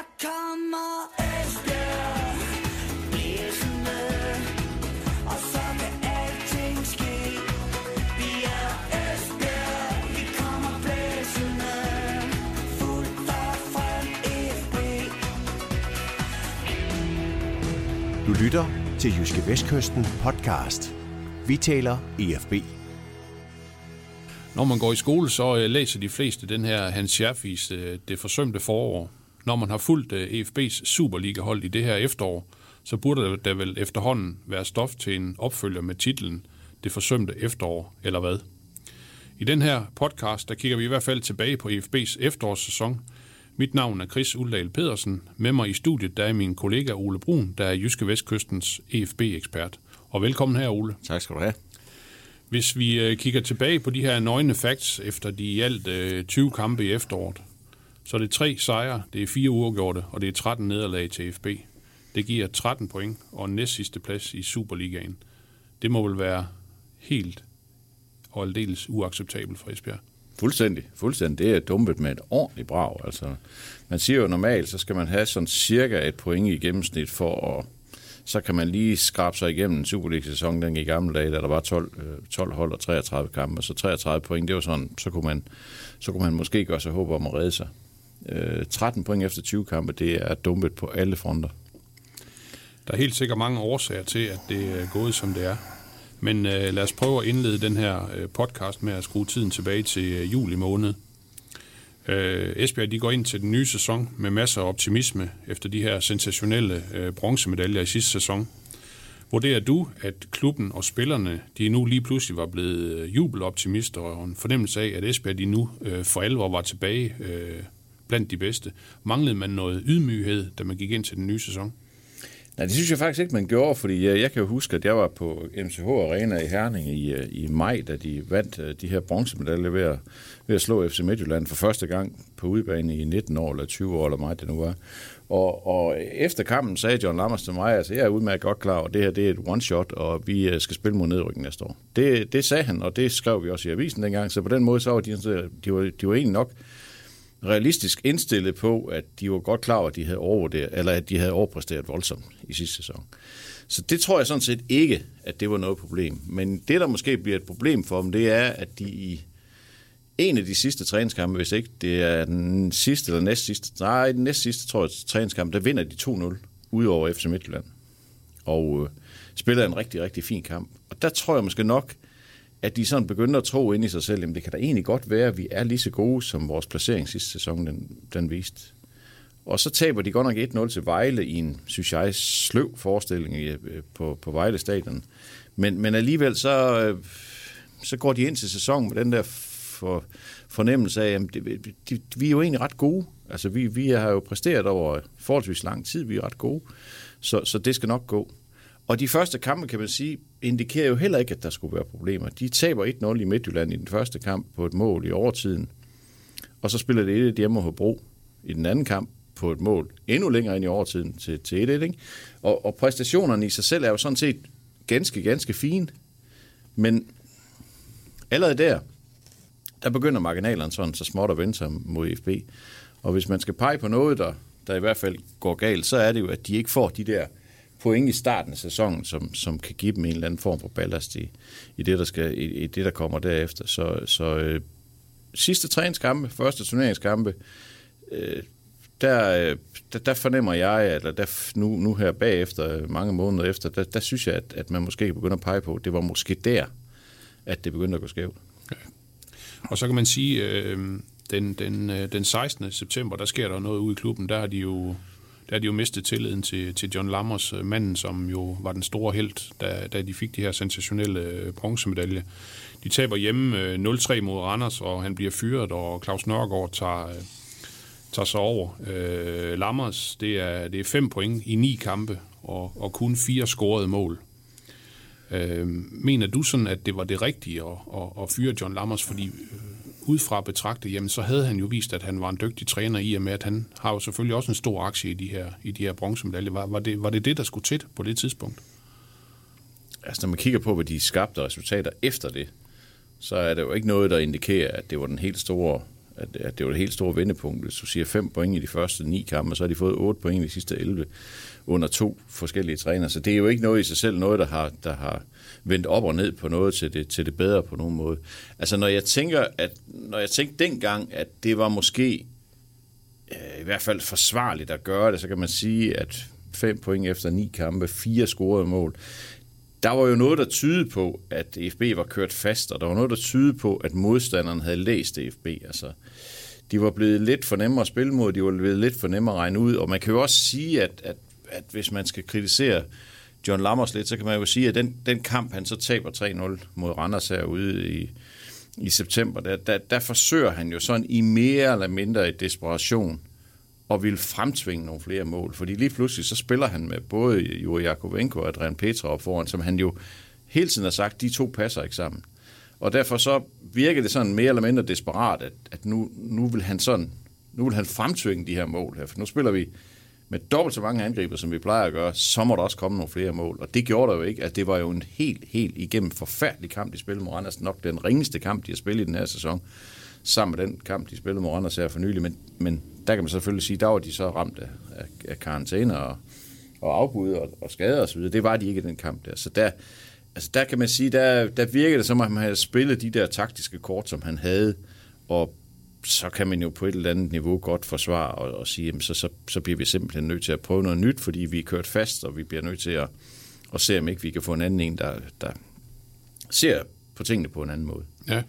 Her kommer Esbjerg blæsende, og så kan alting ske. Vi er Esbjerg, vi kommer blæsende, fuldt og frem FB. Du lytter til Jyske Vestkysten podcast. Vi taler EFB. Når man går i skole, så øh, læser de fleste den her Hans Scherfis øh, Det forsømte forår. Når man har fulgt øh, EFB's Superliga-hold i det her efterår, så burde der- vel efterhånden være stof til en opfølger med titlen Det forsømte efterår, eller hvad? I den her podcast, der kigger vi i hvert fald tilbage på EFB's efterårssæson. Mit navn er Chris Uldal Pedersen. Med mig i studiet, der er min kollega Ole Brun, der er Jyske Vestkystens EFB-ekspert. Og velkommen her, Ole. Tak skal du have. Hvis vi øh, kigger tilbage på de her nøgne facts efter de i alt øh, 20 kampe i efteråret, så er det tre sejre, det er fire uafgjorte, og det er 13 nederlag til FB. Det giver 13 point og en næst sidste plads i Superligaen. Det må vel være helt og aldeles uacceptabelt for Esbjerg. Fuldstændig. Fuldstændig. Det er dumpet med et ordentligt brag. Altså, man siger jo normalt, så skal man have sådan cirka et point i gennemsnit for at så kan man lige skrabe sig igennem en Superliga-sæson, den gik i gamle dage, da der var 12, 12 øh, hold og 33 kampe, så 33 point, det var sådan, så kunne man, så kunne man måske gøre sig håb om at redde sig. Øh, 13 point efter 20 kampe, det er dumpet på alle fronter. Der er helt sikkert mange årsager til, at det er gået, som det er. Men øh, lad os prøve at indlede den her øh, podcast med at skrue tiden tilbage til øh, juli måned. Øh, Esbjerg de går ind til den nye sæson med masser af optimisme efter de her sensationelle øh, bronzemedaljer i sidste sæson. Vurderer du, at klubben og spillerne de nu lige pludselig var blevet øh, jubeloptimister og en fornemmelse af, at Esbjerg de nu øh, for alvor var tilbage øh, blandt de bedste? Manglede man noget ydmyghed, da man gik ind til den nye sæson? Nej, det synes jeg faktisk ikke, man gjorde, fordi jeg, jeg kan jo huske, at jeg var på MCH Arena i Herning i, øh, i maj, da de vandt øh, de her bronzemedaljer ved at, ved at slå FC Midtjylland for første gang på udebane i 19 år eller 20 år, eller meget det nu var. Og, og efter kampen sagde John Lammers til mig, altså jeg er udmærket godt klar over, at det her det er et one-shot, og vi skal spille mod nedrykning næste år. Det, det sagde han, og det skrev vi også i avisen dengang, så på den måde så var de, de, var, de var egentlig nok realistisk indstillet på, at de var godt klar over, at de havde overvurderet, eller at de havde overpræsteret voldsomt i sidste sæson. Så det tror jeg sådan set ikke, at det var noget problem. Men det, der måske bliver et problem for dem, det er, at de i en af de sidste træningskampe, hvis ikke det er den sidste eller næst sidste, nej, den næst sidste, tror jeg, træningskamp, der vinder de 2-0 ud over FC Midtjylland. Og øh, spiller en rigtig, rigtig fin kamp. Og der tror jeg måske nok, at de sådan begynder at tro ind i sig selv, jamen det kan da egentlig godt være, at vi er lige så gode, som vores placering sidste sæson den, den viste. Og så taber de godt nok 1-0 til Vejle i en, synes jeg, sløv forestilling i, på, på Vejle stadion. Men, men alligevel så, øh, så går de ind til sæsonen med den der for, fornemmelse af, at det, de, vi er jo egentlig ret gode. Altså vi, vi har jo præsteret over forholdsvis lang tid, vi er ret gode. Så, så det skal nok gå. Og de første kampe, kan man sige, indikerer jo heller ikke, at der skulle være problemer. De taber 1-0 i Midtjylland i den første kamp på et mål i overtiden. Og så spiller det 1 hjemme på Bro i den anden kamp på et mål endnu længere ind i overtiden til, til 1 ikke? Og, og præstationerne i sig selv er jo sådan set ganske, ganske fine. Men allerede der, der begynder marginalerne sådan så småt at vende sig mod FB. Og hvis man skal pege på noget, der, der i hvert fald går galt, så er det jo, at de ikke får de der point i starten af sæsonen, som, som kan give dem en eller anden form for ballast i, i, det, der, skal, i, i det, der kommer derefter. Så, så øh, sidste træningskampe, første turneringskampe, øh, der, øh, der, der fornemmer jeg, eller der, nu, nu her bagefter, mange måneder efter, der, der synes jeg, at, at man måske begynder at pege på, at det var måske der, at det begyndte at gå skævt. Og så kan man sige, øh, den, den, øh, den 16. september, der sker der noget ude i klubben. Der har de jo, der har de jo mistet tilliden til, til John Lammers, øh, manden, som jo var den store held, da, da de fik de her sensationelle øh, bronzemedalje. De taber hjemme øh, 0-3 mod Randers, og han bliver fyret, og Claus Nørgaard tager, tager sig over. Øh, Lammers, det er, det er fem point i ni kampe, og, og kun fire scorede mål. Øh, mener du sådan, at det var det rigtige at, at, at fyre John Lammers, fordi øh, udefra betragtet, jamen så havde han jo vist, at han var en dygtig træner i og med, at han har jo selvfølgelig også en stor aktie i de her, i de her bronzemedaljer. Var, var, det, var det det, der skulle til på det tidspunkt? Altså når man kigger på, hvad de skabte resultater efter det, så er der jo ikke noget, der indikerer, at det var den helt store at, at det var et helt stort vendepunkt. Hvis du siger 5 point i de første ni kampe, så har de fået 8 point i de sidste 11 under to forskellige træner. Så det er jo ikke noget i sig selv, noget, der har, der har vendt op og ned på noget til det, til det bedre på nogen måde. Altså når jeg tænker, at når jeg tænkte dengang, at det var måske øh, i hvert fald forsvarligt at gøre det, så kan man sige, at fem point efter ni kampe, fire scorede mål. Der var jo noget, der tydede på, at FB var kørt fast, og der var noget, der tydede på, at modstanderen havde læst FB. Altså, de var blevet lidt for nemmere at spille mod, de var blevet lidt for nemmere at regne ud, og man kan jo også sige, at, at, at hvis man skal kritisere John Lammers lidt, så kan man jo sige, at den, den kamp, han så taber 3-0 mod Randers herude i, i september, der, der, der forsøger han jo sådan i mere eller mindre i desperation og vil fremtvinge nogle flere mål. Fordi lige pludselig så spiller han med både Juri Jakovenko og Adrian Petra op foran, som han jo hele tiden har sagt, de to passer ikke sammen. Og derfor så virker det sådan mere eller mindre desperat, at, at nu, nu vil han sådan, nu vil han fremtvinge de her mål her, for nu spiller vi med dobbelt så mange angriber, som vi plejer at gøre, så må der også komme nogle flere mål. Og det gjorde der jo ikke. at det var jo en helt, helt igennem forfærdelig kamp, de spillede mod Randers. Nok den ringeste kamp, de har spillet i den her sæson. Sammen med den kamp, de spillede mod Randers her for nylig. Men, men der kan man selvfølgelig sige, der var de så ramt af, af, af karantæne og, og afbud og, og skader osv. Det var de ikke i den kamp der. Så der, altså der kan man sige, der, der virker det som, at han havde spillet de der taktiske kort, som han havde, og så kan man jo på et eller andet niveau godt forsvare og, og sige, jamen så, så, så bliver vi simpelthen nødt til at prøve noget nyt, fordi vi er kørt fast, og vi bliver nødt til at, at se, om ikke vi kan få en anden en, der, der ser på tingene på en anden måde. Ja.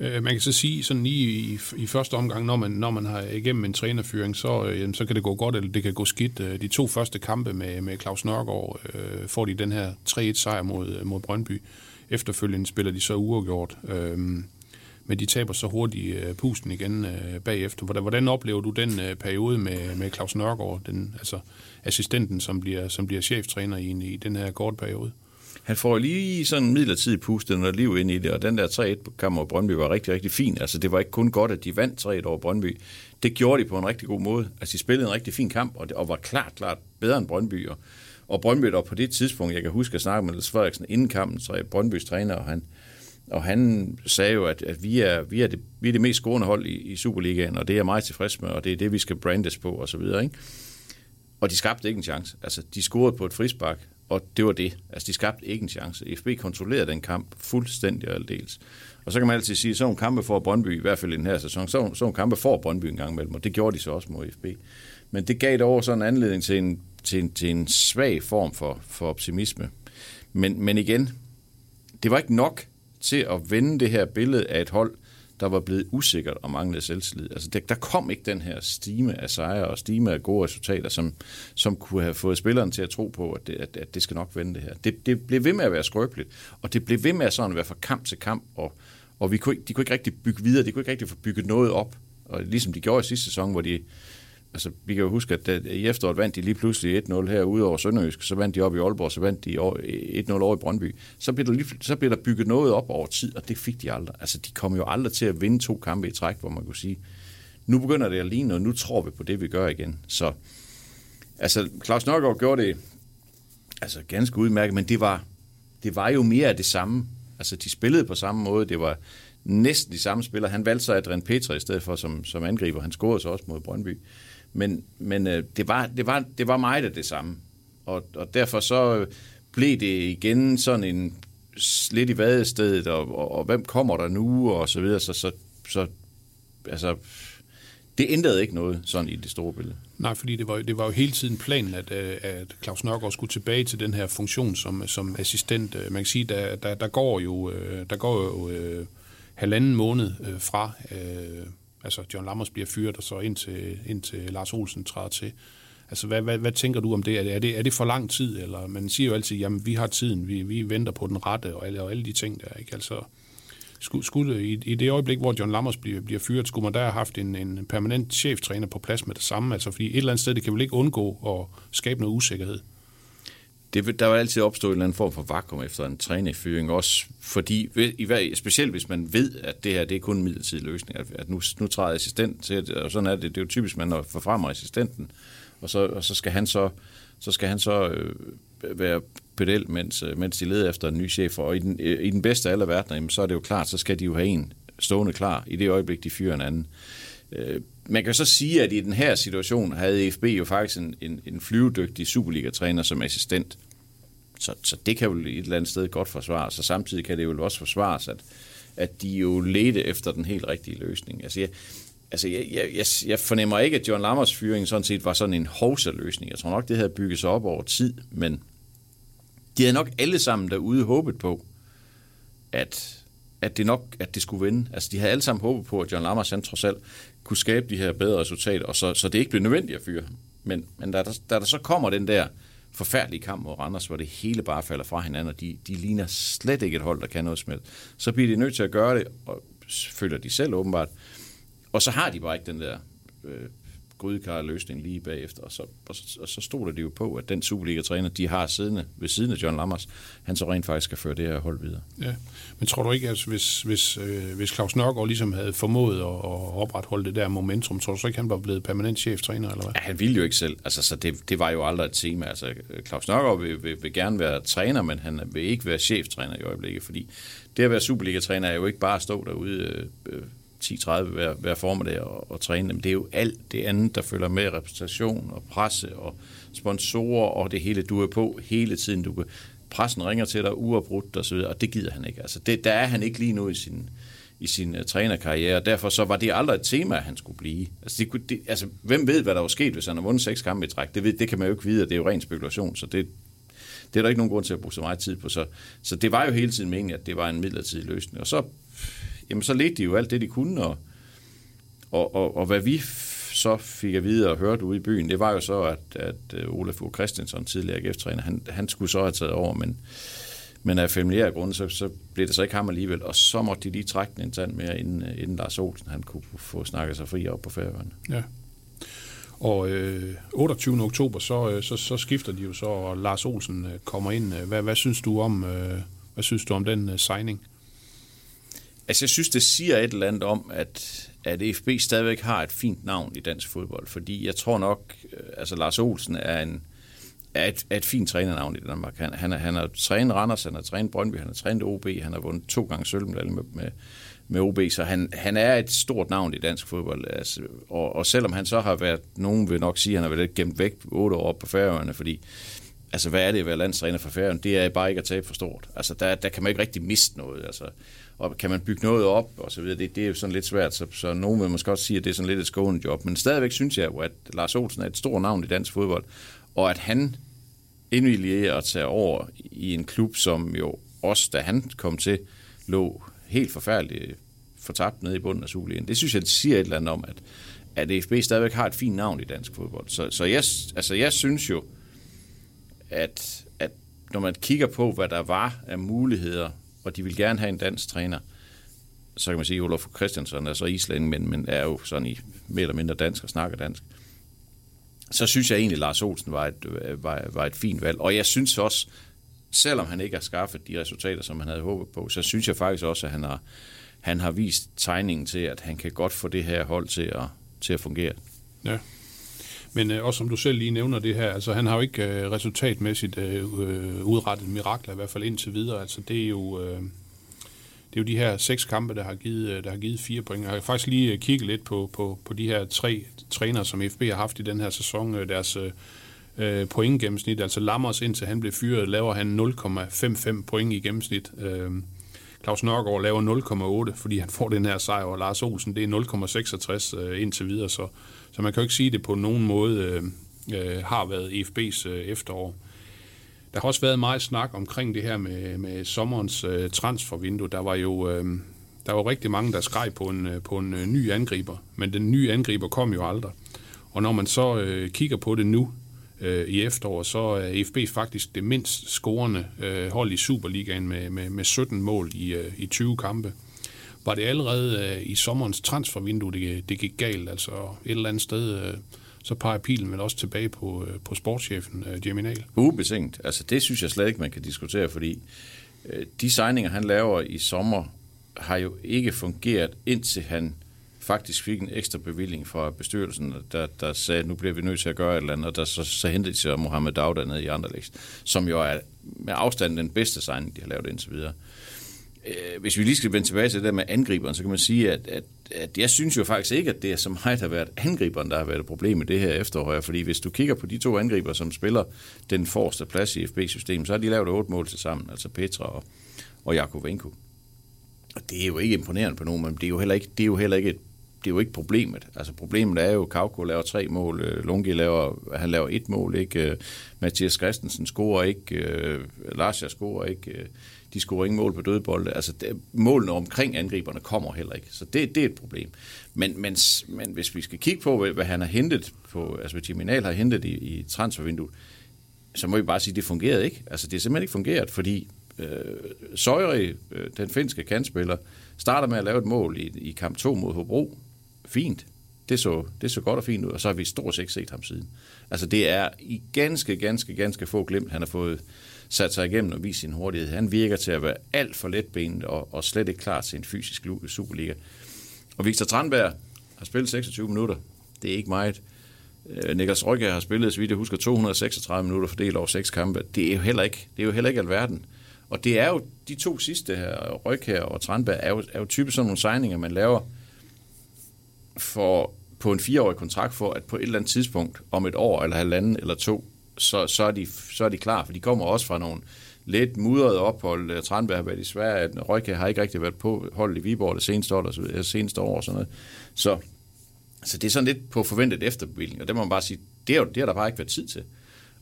Øh, man kan så sige, sådan lige i, i første omgang, når man, når man har igennem en trænerfyring, så, øh, jamen, så kan det gå godt, eller det kan gå skidt. Øh, de to første kampe med, med Claus Nørgaard øh, får de den her 3-1 sejr mod, mod Brøndby. Efterfølgende spiller de så uafgjort. Øh, men de taber så hurtigt øh, pusten igen øh, bagefter. Hvordan, hvordan oplever du den øh, periode med, med Claus Nørgaard, den, altså assistenten, som bliver, som bliver cheftræner i, i den her korte periode? Han får lige sådan en midlertidig puste noget liv ind i det, og den der 3-1-kamp over Brøndby var rigtig, rigtig fin. Altså, det var ikke kun godt, at de vandt 3 over Brøndby. Det gjorde de på en rigtig god måde. Altså, de spillede en rigtig fin kamp, og, det, og var klart, klart bedre end Brøndby. Og, og Brøndby der på det tidspunkt, jeg kan huske at snakke med Niels Frederiksen inden kampen, så er Brøndbys træner, og han, og han sagde jo, at, at vi, er, vi, er det, vi er det mest scorende hold i, i Superligaen, og det er jeg meget tilfreds med, og det er det, vi skal brandes på, og så videre. Ikke? Og de skabte ikke en chance. Altså, de scorede på et frispark, og det var det. Altså, de skabte ikke en chance. FB kontrollerede den kamp fuldstændig og aldeles. Og så kan man altid sige, så nogle kampe for Brøndby, i hvert fald i den her sæson, så, så nogle kampe får Brøndby en gang imellem, og det gjorde de så også mod FB. Men det gav dog sådan en anledning til en, til en, til en svag form for, for optimisme. Men, men igen, det var ikke nok til at vende det her billede af et hold, der var blevet usikkert og manglede selvtillid. Altså, der, der kom ikke den her stime af sejre og stime af gode resultater, som, som kunne have fået spilleren til at tro på, at det, at, at det skal nok vende det her. Det, det blev ved med at være skrøbeligt, og det blev ved med at sådan være fra kamp til kamp, og, og vi kunne, de kunne ikke rigtig bygge videre, de kunne ikke rigtig få bygget noget op. Og ligesom de gjorde i sidste sæson, hvor de altså, vi kan jo huske, at øh, i efteråret vandt de lige pludselig 1-0 her ude over Sønderjysk, så vandt de op i Aalborg, så vandt de 1-0 øh, over i Brøndby. Så blev, der lige, så blev der bygget noget op over tid, og det fik de aldrig. Altså, de kom jo aldrig til at vinde to kampe i træk, hvor man kunne sige, nu begynder det at ligne, og nu tror vi på det, vi gør igen. Så altså, Claus Nørgaard gjorde det altså, ganske udmærket, men det var, det var jo mere af det samme. Altså, de spillede på samme måde. Det var næsten de samme spillere. Han valgte så Adrian Petra i stedet for som, som angriber. Han scorede så også mod Brøndby. Men, men øh, det, var, det, var, det var meget af det samme. Og, og derfor så øh, blev det igen sådan en lidt i vadestedet, og, og, og hvem kommer der nu, og så videre. Så, så, så altså, det ændrede ikke noget sådan i det store billede. Nej, fordi det var, det var jo hele tiden planen, at, øh, at Claus Nørgaard skulle tilbage til den her funktion som, som assistent. Øh, man kan sige, der, der, der går jo, der går jo øh, halvanden måned øh, fra øh, altså John Lammers bliver fyret, og så indtil, indtil Lars Olsen træder til. Altså, hvad, hvad, hvad tænker du om det? Er, det? er det? er det for lang tid? Eller man siger jo altid, jamen, vi har tiden, vi, vi venter på den rette, og alle, og alle de ting der, ikke? Altså, skulle, skulle, i, i det øjeblik, hvor John Lammers bliver, bliver fyret, skulle man der have haft en, en permanent cheftræner på plads med det samme? Altså, fordi et eller andet sted, det kan vel ikke undgå at skabe noget usikkerhed? Det, der vil altid opstå en eller anden form for vakuum efter en trænerfyring, også fordi, specielt hvis man ved, at det her det er kun en midlertidig løsning, at, at nu, nu træder assistent til, og sådan er det, det er jo typisk, man forfremmer assistenten, og så, og så skal han så, så, skal han så øh, være pedel, mens, øh, mens de leder efter en ny chef, og i den, øh, i den bedste af alle verdener, så er det jo klart, så skal de jo have en stående klar i det øjeblik, de fyrer en anden. Øh, Øh, man kan så sige, at i den her situation havde FB jo faktisk en, en, en flyvedygtig Superliga-træner som assistent. Så, så det kan jo et eller andet sted godt forsvares, og samtidig kan det jo også forsvares, at, at de jo ledte efter den helt rigtige løsning. Altså, jeg, altså jeg, jeg, jeg fornemmer ikke, at John Lammers fyring sådan set var sådan en hovsaløsning. Jeg tror nok, det havde bygget sig op over tid, men de havde nok alle sammen derude håbet på, at, at det nok at det skulle vinde. Altså, de havde alle sammen håbet på, at John Lammers han trods alt kunne skabe de her bedre resultater, og så, så det ikke blev nødvendigt at fyre ham. Men, men da, der, da der så kommer den der forfærdelige kamp mod Randers, hvor det hele bare falder fra hinanden, og de, de ligner slet ikke et hold, der kan noget smelt, så bliver de nødt til at gøre det, og føler de selv åbenbart. Og så har de bare ikke den der øh, grydekar løsning lige bagefter, og så, og, så, og så stoler de jo på, at den Superliga-træner, de har siddende ved siden af John Lammers, han så rent faktisk skal føre det her hold videre. Ja, men tror du ikke, at hvis, hvis, øh, hvis Claus Nørgaard ligesom havde formået at, at opretholde det der momentum, tror du så ikke, han var blevet permanent cheftræner, eller hvad? Ja, han ville jo ikke selv. Altså, så det, det var jo aldrig et tema. Altså, Claus Nørgaard vil, vil, vil gerne være træner, men han vil ikke være cheftræner i øjeblikket, fordi det at være Superliga-træner er jo ikke bare at stå derude øh, 10-30 hver, hver formiddag og, og træne dem. Det er jo alt det andet, der følger med repræsentation og presse og sponsorer og det hele, du er på hele tiden. Du kan, pressen ringer til dig uafbrudt og så videre, og det gider han ikke. Altså, det, der er han ikke lige nu i sin, i sin uh, trænerkarriere, og derfor så var det aldrig et tema, han skulle blive. Altså, det, det, altså, hvem ved, hvad der var sket, hvis han har vundet seks kampe i træk? Det, ved, det kan man jo ikke vide, og det er jo ren spekulation, så det, det er der ikke nogen grund til at bruge så meget tid på. Så, så det var jo hele tiden meningen, at det var en midlertidig løsning. Og så jamen så ledte de jo alt det, de kunne, og, og, og, og hvad vi så fik at vide og hørte ude i byen, det var jo så, at, at øh, Olaf Christensen, tidligere AGF-træner, han, han skulle så have taget over, men, men af familiære grunde, så, så blev det så ikke ham alligevel, og så måtte de lige trække den en tand mere, inden, øh, inden Lars Olsen han kunne få snakket sig fri op på færøerne. Ja. Og øh, 28. oktober, så, øh, så, så skifter de jo så, og Lars Olsen øh, kommer ind. Hvad, hvad synes du om, øh, hvad synes du om den øh, signing? Altså, jeg synes, det siger et eller andet om, at, at FB stadigvæk har et fint navn i dansk fodbold, fordi jeg tror nok, øh, altså Lars Olsen er en er et, er et fint trænernavn i Danmark. Han, han, er, han har trænet Randers, han har trænet Brøndby, han har trænet OB, han har vundet to gange sølvmedalje med, med, med OB, så han, han er et stort navn i dansk fodbold. Altså, og, og selvom han så har været, nogen vil nok sige, at han har været lidt gemt væk otte år på Færøerne, fordi altså, hvad er det at være landstræner for færgen? Det er bare ikke at tabe for stort. Altså, der, der kan man ikke rigtig miste noget. Altså, og kan man bygge noget op og så videre, det, det er jo sådan lidt svært, så, så nogen vil måske også sige, at det er sådan lidt et skående job, men stadigvæk synes jeg jo, at Lars Olsen er et stort navn i dansk fodbold, og at han indvilligerer at tage over i en klub, som jo også, da han kom til, lå helt forfærdeligt fortabt nede i bunden af Superligaen. Det synes jeg, det siger et eller andet om, at, at FB stadigvæk har et fint navn i dansk fodbold. Så, så jeg, altså jeg synes jo, at, at når man kigger på, hvad der var af muligheder og de vil gerne have en dansk træner. Så kan man sige, at Olof Christiansen er så islænding, men, men er jo sådan i mere eller mindre dansk og snakker dansk. Så synes jeg egentlig, at Lars Olsen var et, var, var et fint valg. Og jeg synes også, selvom han ikke har skaffet de resultater, som han havde håbet på, så synes jeg faktisk også, at han har, han har vist tegningen til, at han kan godt få det her hold til at, til at fungere. Ja. Men øh, også som du selv lige nævner det her, altså han har jo ikke øh, resultatmæssigt øh, øh, udrettet mirakler, i hvert fald indtil videre. Altså det er jo... Øh, det er jo de her seks kampe, der har givet, øh, der har givet fire point. Jeg har faktisk lige øh, kigget lidt på, på, på de her tre trænere, som FB har haft i den her sæson. Øh, deres øh, pointgennemsnit, altså Lammers indtil han blev fyret, laver han 0,55 point i gennemsnit. Øh, Claus Nørgaard laver 0,8, fordi han får den her sejr, og Lars Olsen, det er 0,66 øh, indtil videre, så så man kan jo ikke sige, at det på nogen måde øh, øh har været EFB's øh, efterår. Der har også været meget snak omkring det her med, med sommerens øh, transfervindue. Der var jo øh, der var rigtig mange, der skreg på en, øh, på en øh, ny angriber, men den nye angriber kom jo aldrig. Og når man så øh, kigger på det nu øh, i efteråret, så er FB faktisk det mindst scorende øh, hold i Superligaen med, med, med 17 mål i, øh, i 20 kampe var det allerede øh, i sommerens transfervindue, det, det gik galt. Altså et eller andet sted, øh, så peger pilen vel også tilbage på, øh, på sportschefen øh, Germinal. Ubetinget. Altså det synes jeg slet ikke, man kan diskutere, fordi øh, de signinger, han laver i sommer, har jo ikke fungeret, indtil han faktisk fik en ekstra bevilling fra bestyrelsen, der, der sagde, at nu bliver vi nødt til at gøre et eller andet, og der, så, så hentede de så Mohamed Dauda ned i Anderlecht, som jo er med afstand den bedste signing, de har lavet indtil videre. Øh, hvis vi lige skal vende tilbage til det der med angriberen, så kan man sige, at, at, at jeg synes jo faktisk ikke, at det er så meget, der har været angriberen, der har været et problem med det her efterår. Fordi hvis du kigger på de to angriber, som spiller den forreste plads i FB-systemet, så har de lavet otte mål til sammen, altså Petra og, og Jakovenko. Og det er jo ikke imponerende på nogen, men det er jo heller ikke, det er jo heller ikke et det er jo ikke problemet. Altså problemet er jo, at Kauko laver tre mål, øh, Lungi laver, han laver et mål, ikke? Øh, Mathias Christensen scorer ikke, øh, Lars Lars scorer ikke, de scorer ingen mål på dødbolde. Altså det, målene omkring angriberne kommer heller ikke, så det, det er et problem. Men, men, men hvis vi skal kigge på, hvad han har hentet på, altså hvad Jiminal har hentet i, i transfervinduet, så må vi bare sige, at det fungerede ikke. Altså det er simpelthen ikke fungeret, fordi øh, Søjri, øh, den finske kandspiller, starter med at lave et mål i, i kamp 2 mod Hobro, fint. Det så, det så godt og fint ud, og så har vi stort set ikke set ham siden. Altså det er i ganske, ganske, ganske få glimt, han har fået sat sig igennem og vist sin hurtighed. Han virker til at være alt for letbenet og, og slet ikke klar til en fysisk Superliga. Og Victor Tranberg har spillet 26 minutter. Det er ikke meget. Øh, Niklas Røgge har spillet, så vidt jeg husker, 236 minutter fordelt over seks kampe. Det er jo heller ikke, det er jo heller ikke alverden. Og det er jo de to sidste her, Røgge og Tranberg, er jo, er jo typisk sådan nogle signinger, man laver for, på en fireårig kontrakt for, at på et eller andet tidspunkt, om et år eller halvanden eller to, så, så, er, de, så er de klar, for de kommer også fra nogle lidt mudrede ophold. Øh, Tranberg har været i Sverige, Røgke har ikke rigtig været på hold i Viborg det seneste år, altså, det seneste år og sådan noget. Så, så det er sådan lidt på forventet efterbevilling, og det må man bare sige, det, er jo, det har der bare ikke været tid til.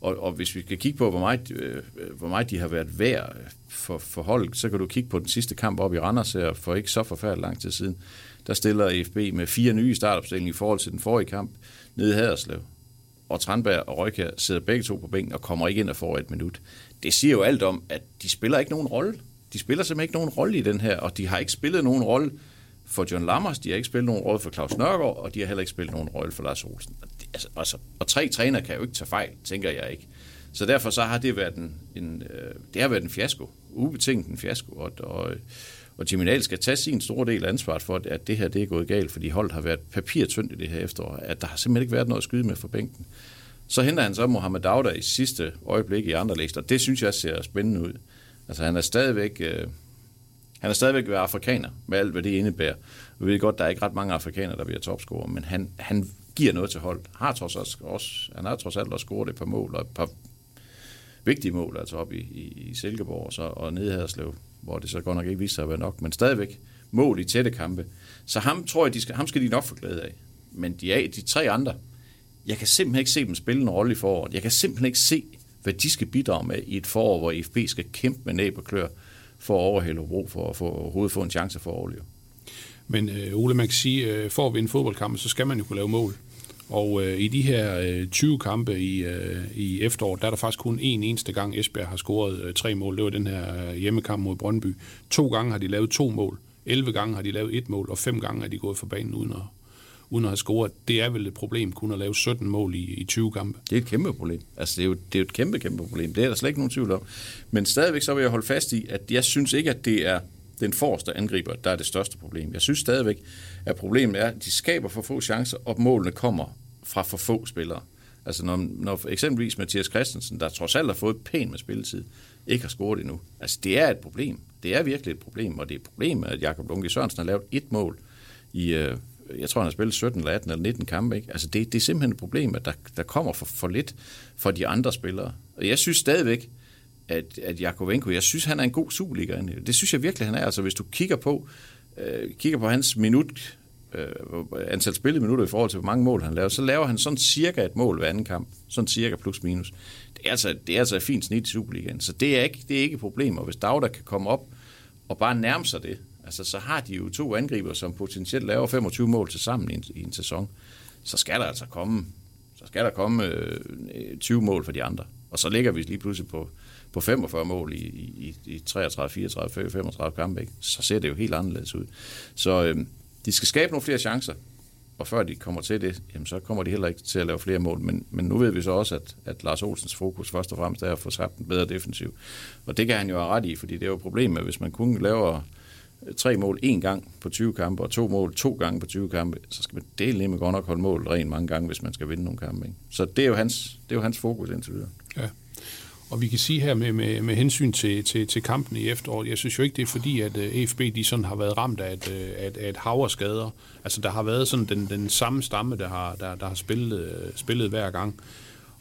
Og, og hvis vi skal kigge på, hvor meget, øh, hvor meget de har været værd øh, for, for holdet, så kan du kigge på den sidste kamp op i Randers her for ikke så forfærdeligt lang tid siden der stiller FB med fire nye startopstillinger i forhold til den forrige kamp nede i Haderslev. Og Tranberg og Røykær sidder begge to på bænken og kommer ikke ind og får et minut. Det siger jo alt om, at de spiller ikke nogen rolle. De spiller simpelthen ikke nogen rolle i den her, og de har ikke spillet nogen rolle for John Lammers, de har ikke spillet nogen rolle for Claus Nørgaard, og de har heller ikke spillet nogen rolle for Lars Olsen. Altså, altså, og tre træner kan jo ikke tage fejl, tænker jeg ikke. Så derfor så har det været en, en, øh, det har været en fiasko, ubetinget en fiasko, og, og og Jiminal skal tage sin store del af ansvaret for, at det her det er gået galt, fordi holdet har været papirtyndt i det her efterår, at der har simpelthen ikke været noget at skyde med for bænken. Så henter han så Mohamed Dauda i sidste øjeblik i andre læster. Det synes jeg ser spændende ud. Altså han er stadigvæk... Øh, han er stadigvæk været afrikaner, med alt, hvad det indebærer. Vi ved godt, der er ikke ret mange afrikanere, der bliver topscorer, men han, han giver noget til hold. Har trods alt også, han har trods alt også scoret et par mål, og et par vigtige mål, altså op i, i, i Silkeborg og, så, og nede i Haderslev hvor det så godt nok ikke viste sig at være nok, men stadigvæk mål i tætte kampe. Så ham tror jeg, de skal, ham skal de nok få glæde af. Men de, er, de tre andre, jeg kan simpelthen ikke se dem spille en rolle i foråret. Jeg kan simpelthen ikke se, hvad de skal bidrage med i et forår, hvor IFB skal kæmpe med næb og klør for at overhælde Hobro, for at få, overhovedet få en chance for at overleve. Men øh, Ole, man kan sige, øh, for at vinde fodboldkampe, så skal man jo kunne lave mål. Og øh, i de her øh, 20 kampe i, øh, i efteråret, der er der faktisk kun én eneste gang, Esbjerg har scoret øh, tre mål. Det var den her øh, hjemmekamp mod Brøndby. To gange har de lavet to mål. 11 gange har de lavet et mål, og fem gange er de gået for banen uden at, uden at have scoret. Det er vel et problem, kun at lave 17 mål i, i 20 kampe. Det er et kæmpe problem. Altså, det er, jo, det er jo et kæmpe, kæmpe problem. Det er der slet ikke nogen tvivl om. Men stadigvæk så vil jeg holde fast i, at jeg synes ikke, at det er den forreste angriber, der er det største problem. Jeg synes stadigvæk, at problemet er, at de skaber for få chancer, og målene kommer fra for få spillere. Altså når, når eksempelvis Mathias Christensen, der trods alt har fået pænt med spilletid, ikke har scoret endnu. Altså det er et problem. Det er virkelig et problem, og det er et problem, at Jakob Lunke Sørensen har lavet et mål i, øh, jeg tror han har spillet 17 eller 18 eller 19 kampe. Ikke? Altså det, det er simpelthen et problem, at der, der kommer for, for lidt for de andre spillere. Og jeg synes stadigvæk, at, at Jakovenko, jeg synes han er en god Superliga. Det synes jeg virkelig han er. Altså hvis du kigger på, øh, kigger på hans minut øh, antal spillede minutter i forhold til, hvor mange mål han laver, så laver han sådan cirka et mål hver anden kamp. Sådan cirka plus minus. Det er altså, det er altså et fint snit i Superligaen, så det er ikke, det er ikke et problem. Og hvis Dagda kan komme op og bare nærme sig det, altså, så har de jo to angriber, som potentielt laver 25 mål til sammen i en, i en sæson. Så skal der altså komme, så skal der komme øh, 20 mål for de andre. Og så ligger vi lige pludselig på, på 45 mål i, i, i 33, 34, 35 kampe. Ikke? Så ser det jo helt anderledes ud. Så øh, de skal skabe nogle flere chancer, og før de kommer til det, jamen, så kommer de heller ikke til at lave flere mål. Men, men nu ved vi så også, at, at Lars Olsens fokus først og fremmest er at få skabt en bedre defensiv. Og det kan han jo have ret i, fordi det er jo problemet, hvis man kun laver øh, tre mål en gang på 20 kampe, og to mål to gange på 20 kampe, så skal man dele med godt nok holde mål rent mange gange, hvis man skal vinde nogle kampe. Ikke? Så det er jo hans, det er jo hans fokus indtil videre. Ja. Og vi kan sige her med, med, med hensyn til, til, til kampen i efteråret, jeg synes jo ikke, det er fordi, at øh, EFB de sådan har været ramt af et, øh, af, af et hav af skader. Altså, der har været sådan den, den samme stamme, der har, der, der har spillet, øh, spillet hver gang.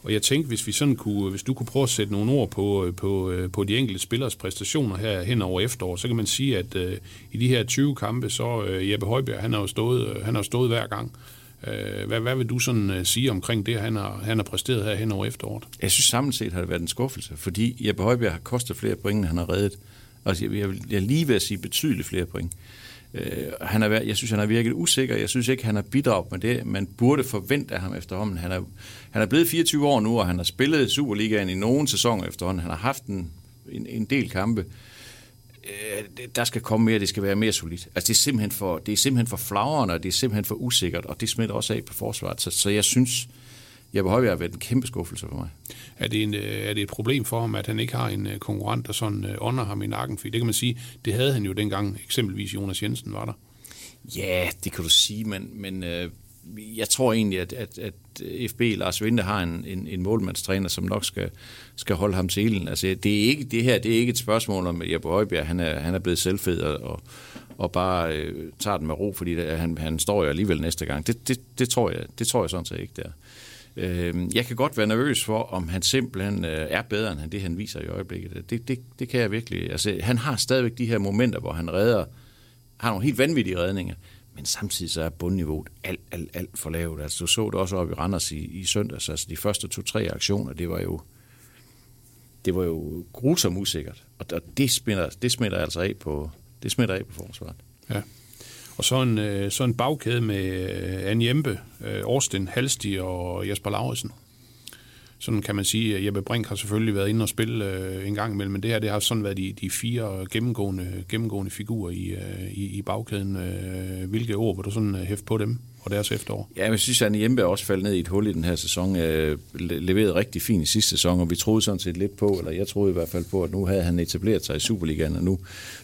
Og jeg tænkte, hvis vi sådan kunne, hvis du kunne prøve at sætte nogle ord på, på, på de enkelte spillers præstationer her hen over efterår, så kan man sige, at uh, i de her 20 kampe, så uh, Jeppe Højbjerg, han har jo stået, han har stået hver gang. Øh, hvad, hvad vil du sådan øh, sige omkring det, han har, han har præsteret her hen over efteråret? Jeg synes samlet set har det været en skuffelse, fordi Jeppe Højbjerg har kostet flere point, end han har reddet. Altså, jeg, jeg, jeg lige ved at sige betydeligt flere point. Øh, han er, jeg synes, han har virket usikker. Jeg synes ikke, han har bidraget med det, man burde forvente af ham efterhånden. Han er, han er blevet 24 år nu, og han har spillet Superligaen i nogle sæsoner efterhånden. Han har haft en, en, en del kampe. Uh, der skal komme mere, det skal være mere solidt. Altså, det er simpelthen for, det er simpelthen for flagrende, og det er simpelthen for usikkert, og det smitter også af på forsvaret. Så, så jeg synes, Jeppe Højbjerg har været en kæmpe skuffelse for mig. Er det, en, øh, er det et problem for ham, at han ikke har en øh, konkurrent, der sådan ånder ham i nakken? For det kan man sige, det havde han jo dengang, eksempelvis Jonas Jensen var der. Ja, det kan du sige, men, men øh, jeg tror egentlig, at, at, at FB Lars Vinde har en, en, en målmandstræner, som nok skal, skal holde ham til ilden. Altså, det, er ikke, det her det er ikke et spørgsmål om, at Jeppe Højbjerg han er, han er blevet selvfed og, og bare øh, tager den med ro, fordi det, han, han står jo alligevel næste gang. Det, det, det, tror jeg, det tror jeg sådan set ikke der. Øh, jeg kan godt være nervøs for, om han simpelthen øh, er bedre, end det, han viser i øjeblikket. Det, det, det kan jeg virkelig. Altså, han har stadigvæk de her momenter, hvor han redder, har nogle helt vanvittige redninger, men samtidig så er bundniveauet alt, alt, alt for lavt. Altså, du så det også op i Randers i, i søndags. Altså, de første to-tre aktioner, det var jo det var jo grusomt usikkert. Og det smitter, det smitter altså af på, det smitter af på forsvaret. Ja. Og så en, øh, så en bagkæde med øh, Anne Jempe, øh, Årsten Halsti og Jesper Lauritsen. Sådan kan man sige, at Jeppe Brink har selvfølgelig været inde og spille øh, en gang imellem, men det her det har sådan været de, de fire gennemgående, gennemgående figurer i, øh, i, i bagkæden. Øh, hvilke ord vil du sådan hæfte på dem? og deres efterår. Ja, jeg synes, at Hjemme også faldet ned i et hul i den her sæson. Øh, leverede rigtig fint i sidste sæson, og vi troede sådan set lidt på, eller jeg troede i hvert fald på, at nu havde han etableret sig i Superligaen, og nu,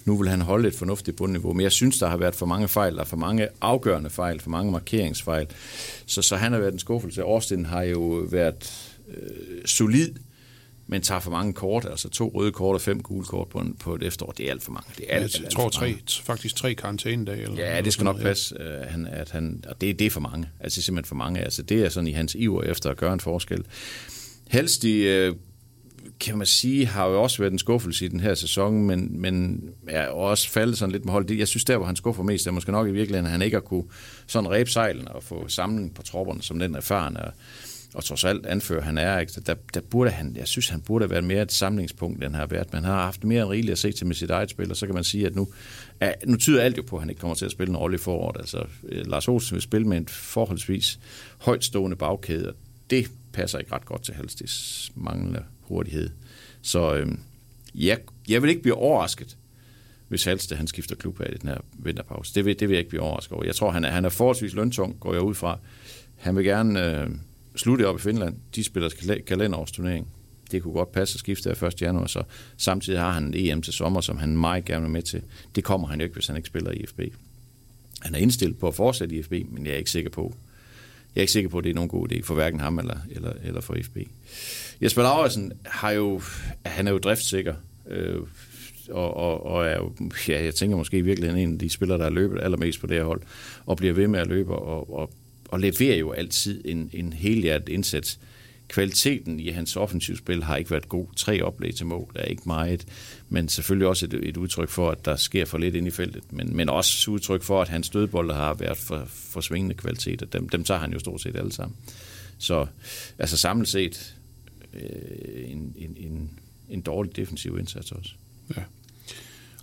nu vil han holde et fornuftigt bundniveau. Men jeg synes, der har været for mange fejl, der er for mange afgørende fejl, for mange markeringsfejl. Så, så han har været en skuffelse. Austin har jo været øh, solid, men tager for mange kort, altså to røde kort og fem gule kort på, en, på et efterår, det er alt for mange. Det er alt, jeg alt, tror alt tre, faktisk tre karantænedage. Eller ja, det skal nok passe. Øh, han, at han, og det, det er for mange. Altså det er simpelthen for mange. Altså det er sådan i hans iver efter at gøre en forskel. Helst i, øh, kan man sige, har jo også været en skuffelse i den her sæson, men, men er også faldet sådan lidt med hold. Jeg synes, der hvor han skuffer mest, er måske nok i virkeligheden, at han ikke har kunne sådan ræbe sejlen og få samling på tropperne, som den erfarne og og trods alt anfører han er, ikke? Der, der burde han, jeg synes, han burde have været mere et samlingspunkt, end han har været. Man har haft mere end rigeligt at se til med sit eget spil, og så kan man sige, at nu, er, nu tyder alt jo på, at han ikke kommer til at spille en rolle i foråret. Altså, øh, Lars Olsen vil spille med en forholdsvis højtstående bagkæde, og det passer ikke ret godt til Halstis manglende hurtighed. Så øhm, jeg, jeg vil ikke blive overrasket, hvis Halste han skifter klub af i den her vinterpause. Det vil, det vil jeg ikke blive overrasket over. Jeg tror, han er, han er forholdsvis løntung, går jeg ud fra. Han vil gerne... Øh, slutte op i Finland. De spiller kalenderårsturnering. Det kunne godt passe at skifte af 1. januar, så samtidig har han en EM til sommer, som han meget gerne vil med til. Det kommer han jo ikke, hvis han ikke spiller i FB. Han er indstillet på at fortsætte i FB, men jeg er ikke sikker på, jeg er ikke sikker på, at det er nogen god idé for hverken ham eller, eller, eller for FB. Jesper Lauritsen har jo, han er jo driftsikker, øh, og, og, og er jo, ja, jeg tænker måske i virkeligheden en af de spillere, der har løbet allermest på det her hold, og bliver ved med at løbe, og, og og leverer jo altid en, en helhjertet indsats. Kvaliteten i hans offensivspil har ikke været god. Tre oplæg til mål er ikke meget, men selvfølgelig også et, et udtryk for, at der sker for lidt ind i feltet, men, men også udtryk for, at hans dødbolde har været for, for svingende kvalitet, og dem, dem tager han jo stort set alle sammen. Så altså samlet set øh, en, en, en, en dårlig defensiv indsats også. Ja.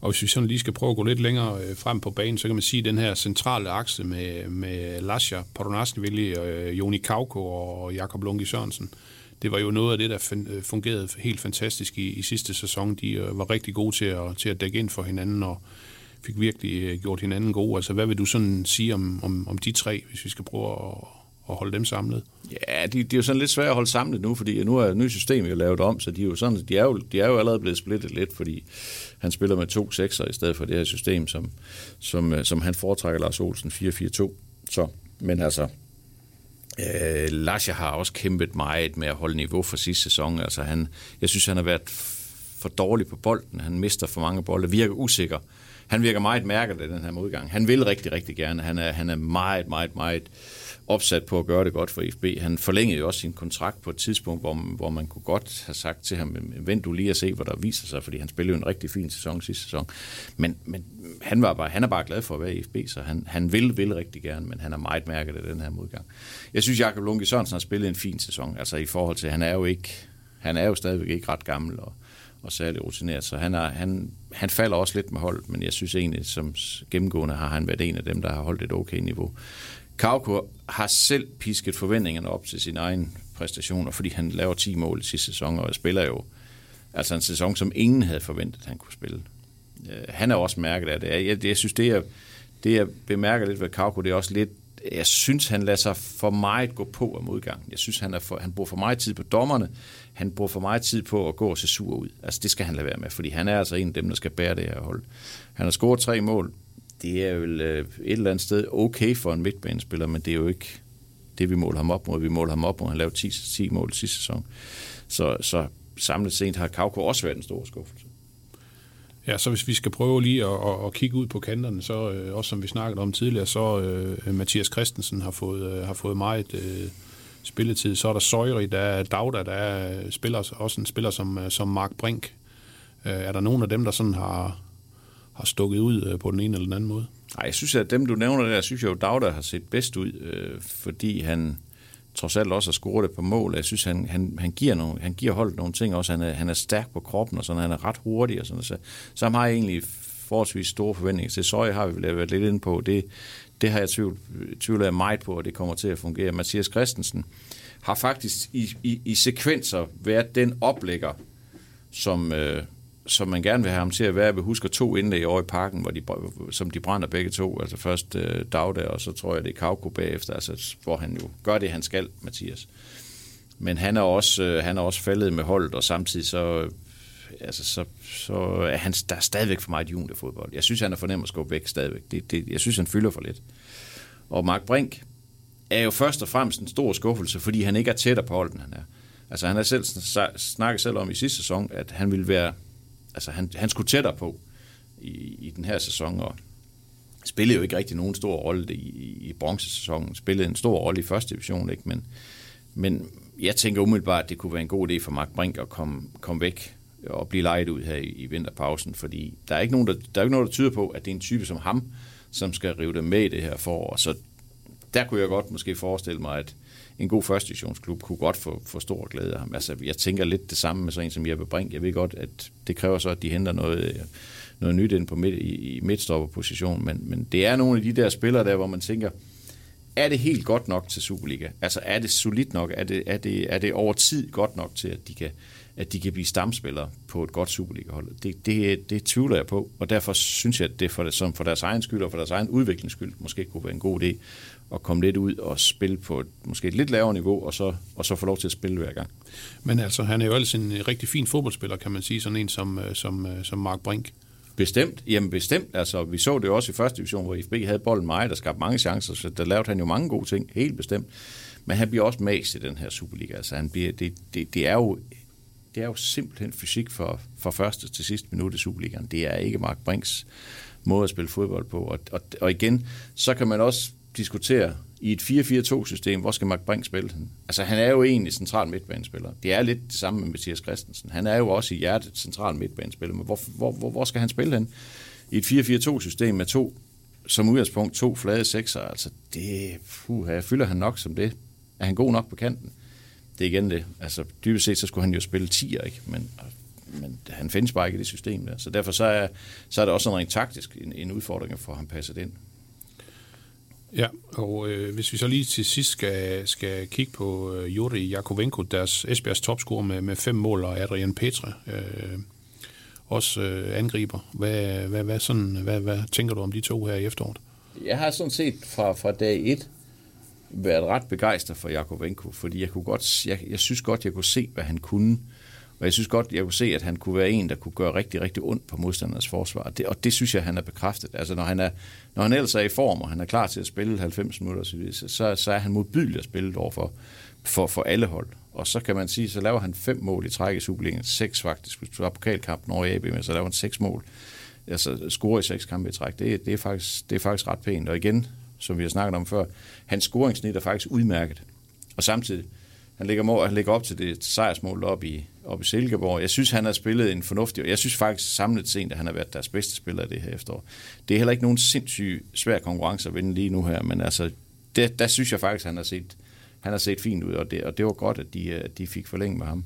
Og hvis vi sådan lige skal prøve at gå lidt længere øh, frem på banen, så kan man sige, at den her centrale akse med, med Lasja, Podonasnivili, øh, Joni Kauko og Jakob Lungi Sørensen, det var jo noget af det, der øh, fungerede helt fantastisk i, i sidste sæson. De øh, var rigtig gode til at, til at dække ind for hinanden og fik virkelig øh, gjort hinanden gode. Altså, hvad vil du sådan sige om, om, om de tre, hvis vi skal prøve at, at holde dem samlet? Ja, de, de er jo sådan lidt svære at holde samlet nu, fordi nu er et nyt system jo lavet om, så de er jo, sådan, de er jo, de er jo allerede blevet splittet lidt, fordi han spiller med to sekser i stedet for det her system, som, som, øh, som han foretrækker Lars Olsen 4-4-2. Så, men altså, Øh, Lasha har også kæmpet meget med at holde niveau for sidste sæson. Altså han, jeg synes, han har været for dårlig på bolden. Han mister for mange bolde, virker usikker. Han virker meget mærket af den her modgang. Han vil rigtig, rigtig gerne. Han er, han er meget, meget, meget opsat på at gøre det godt for FB. Han forlængede jo også sin kontrakt på et tidspunkt, hvor, hvor man kunne godt have sagt til ham, vent du lige at se, hvad der viser sig, fordi han spillede jo en rigtig fin sæson sidste sæson. Men, men han, var bare, han er bare glad for at være i FB, så han, han vil, vil rigtig gerne, men han er meget mærket af den her modgang. Jeg synes, Jakob Lunke Sørensen har spillet en fin sæson, altså i forhold til, han er jo ikke, han er jo stadigvæk ikke ret gammel, og, og særlig rutineret, så han, er, han, han falder også lidt med hold, men jeg synes egentlig, som gennemgående har han været en af dem, der har holdt et okay niveau. Kauko har selv pisket forventningerne op til sine egne præstationer, fordi han laver 10 mål i sidste sæson, og spiller jo altså en sæson, som ingen havde forventet, han kunne spille. Øh, han er også mærket af det. Jeg, jeg synes, det jeg, det jeg bemærker lidt ved Kauko, det er også lidt, jeg synes, han lader sig for meget gå på af modgang. Jeg synes, han, er for, han bruger for meget tid på dommerne. Han bruger for meget tid på at gå og se sur ud. Altså, det skal han lade være med, fordi han er altså en af dem, der skal bære det her hold. Han har scoret tre mål det er vel øh, et eller andet sted okay for en midtbanespiller, men det er jo ikke det, vi måler ham op mod. Vi måler ham op mod, han lavede 10, 10 mål sidste sæson. Så, så samlet set har Kauko også været en stor skuffelse. Ja, så hvis vi skal prøve lige at, at, at kigge ud på kanterne, så øh, også som vi snakkede om tidligere, så øh, Mathias Christensen har fået, øh, har fået meget øh, spilletid. Så er der Søjri, der er Dagda, der er spiller, også en spiller som, øh, som Mark Brink. Øh, er der nogen af dem, der sådan har, har stukket ud øh, på den ene eller den anden måde? Nej, jeg synes, at dem, du nævner der, synes jeg jo, Dagda har set bedst ud, øh, fordi han trods alt også har scoret et par mål. Jeg synes, han, han, han, giver, nogle, han giver holdet nogle ting også. Han er, han er stærk på kroppen, og sådan, han er ret hurtig. Og sådan, så, så har jeg egentlig forholdsvis store forventninger til. Søje har vi været lidt inde på. Det, det har jeg tvivl, tvivlet meget på, at det kommer til at fungere. Mathias Christensen har faktisk i, i, i sekvenser været den oplægger, som, øh, som man gerne vil have ham til at være. Vi husker to indlæg over i parken, hvor de, som de brænder begge to. Altså først øh, Dagda, og så tror jeg, det er Kauko bagefter, altså, hvor han jo gør det, han skal, Mathias. Men han er også, øh, han er også faldet med holdet, og samtidig så, øh, altså, så, så er han, der er stadigvæk for meget juniorfodbold. Jeg synes, han er fornemt at skubbe væk stadigvæk. Det, det, jeg synes, han fylder for lidt. Og Mark Brink er jo først og fremmest en stor skuffelse, fordi han ikke er tættere på holden, han er. Altså han har selv snakket selv om i sidste sæson, at han ville være altså han, han skulle tættere på i, i den her sæson, og spillede jo ikke rigtig nogen stor rolle i, i, bronzesæsonen. Spillede en stor rolle i første division, ikke? Men, men jeg tænker umiddelbart, at det kunne være en god idé for Mark Brink at komme, komme væk og blive lejet ud her i, i vinterpausen, fordi der er, ikke nogen, der, der er ikke noget, der tyder på, at det er en type som ham, som skal rive dem med i det her forår. Så der kunne jeg godt måske forestille mig, at en god første divisionsklub kunne godt få, få stor glæde af ham. Altså, jeg tænker lidt det samme med sådan en som Jeppe Brink. Jeg ved godt, at det kræver så, at de henter noget, øh, noget nyt ind på midt, i, i midtstopperposition, men, men det er nogle af de der spillere der, hvor man tænker, er det helt godt nok til Superliga? Altså er det solidt nok? Er det, er det, er det over tid godt nok til, at de kan, at de kan blive stamspillere på et godt Superliga-hold? Det, det, det tvivler jeg på, og derfor synes jeg, at det for, det, som for deres egen skyld og for deres egen udviklings skyld måske kunne være en god idé at komme lidt ud og spille på et, måske et lidt lavere niveau, og så, og så få lov til at spille hver gang. Men altså, han er jo altså en rigtig fin fodboldspiller, kan man sige, sådan en som, øh, som, øh, som Mark Brink. Bestemt. Jamen bestemt. Altså, vi så det også i første division, hvor IFB havde bolden meget, der skabte mange chancer, så der lavede han jo mange gode ting, helt bestemt. Men han bliver også mast i den her Superliga. Altså, han bliver, det, det, det, er jo, det er jo simpelthen fysik for, for første til sidste minut i Superligaen. Det er ikke Mark Brinks måde at spille fodbold på. Og, og, og igen, så kan man også diskutere i et 4-4-2-system, hvor skal Mark Brink spille? Altså, han er jo egentlig central midtbanespiller. Det er lidt det samme med Mathias Christensen. Han er jo også i hjertet central midtbanespiller, men hvor, hvor, hvor, hvor skal han spille hen? I et 4-4-2-system med to, som udgangspunkt, to flade sekser, altså det, puha, fylder han nok som det. Er han god nok på kanten? Det er igen det. Altså, dybest set, så skulle han jo spille 10'er, ikke? Men, men han findes bare ikke i det system der. Så derfor så er, så er det også en rent taktisk en, en udfordring at han passer det ind. Ja, og øh, hvis vi så lige til sidst skal, skal kigge på øh, Juri Jakovenko, deres Esbjergs topscorer med, med fem mål, og Adrian Petre, øh, også øh, angriber. Hvad, hvad, hvad, sådan, hvad, hvad tænker du om de to her i efteråret? Jeg har sådan set fra, fra dag et været ret begejstret for Jakovenko, fordi jeg, kunne godt, jeg, jeg synes godt, jeg kunne se, hvad han kunne. Og jeg synes godt, jeg kunne se, at han kunne være en, der kunne gøre rigtig, rigtig ondt på modstandernes forsvar. Og det, og det synes jeg, han er bekræftet. Altså når han, er, når han ellers er i form, og han er klar til at spille 90 minutter, så, så, så er han modbydelig at spille over for, for alle hold. Og så kan man sige, så laver han fem mål i træk i Superligaen. Seks faktisk. Hvis du har pokalkampen over i AB, så laver han seks mål. Altså score i seks kampe i træk. Det, det, er faktisk, det er faktisk ret pænt. Og igen, som vi har snakket om før, hans scoringsnit er faktisk udmærket. Og samtidig, han ligger, mål, han ligger op til det sejrsmål op i, op i Silkeborg. Jeg synes, han har spillet en fornuftig... Jeg synes faktisk samlet set, at han har været deres bedste spiller det her efterår. Det er heller ikke nogen sindssygt svær konkurrence at vinde lige nu her, men altså, det, der synes jeg faktisk, at han har set, han har set fint ud, og det, og det var godt, at de, at de fik forlænget med ham.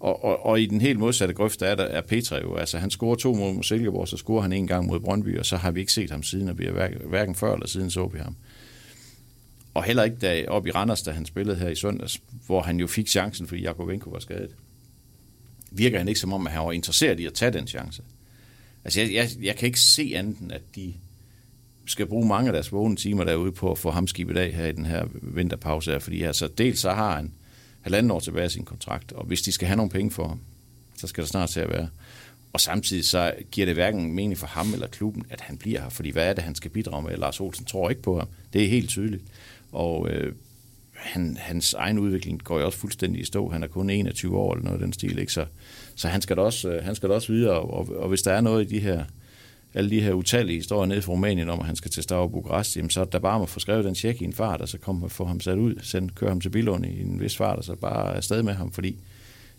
Og, og, og i den helt modsatte grøft, der er, der er Petra jo. Altså, han scorer to mod Silkeborg, så scorer han en gang mod Brøndby, og så har vi ikke set ham siden, og vi har hverken før eller siden så vi ham. Og heller ikke der op i Randers, da han spillede her i søndags, hvor han jo fik chancen, fordi Jakovenko var skadet. Virker han ikke som om, at han var interesseret i at tage den chance. Altså, jeg, jeg, jeg kan ikke se andet end, at de skal bruge mange af deres vågne timer derude på at få ham skibet af her i den her vinterpause her, fordi altså, dels så har han halvanden år tilbage af sin kontrakt, og hvis de skal have nogle penge for ham, så skal der snart til at være. Og samtidig så giver det hverken mening for ham eller klubben, at han bliver her, fordi hvad er det, han skal bidrage med? Lars Olsen tror ikke på ham. Det er helt tydeligt. Og øh, han, hans egen udvikling går jo også fuldstændig i stå. Han er kun 21 år eller noget af den stil, ikke? Så, så han, skal da også, øh, han skal da også videre, og, og, og hvis der er noget i de her alle de her utallige historier nede fra Rumænien om, at han skal til Stavre Bukarest, jamen så er der bare at få skrevet den tjek i en fart, og så kommer få ham sat ud, send, køre ham til Bilund i en vis fart, og så bare afsted med ham, fordi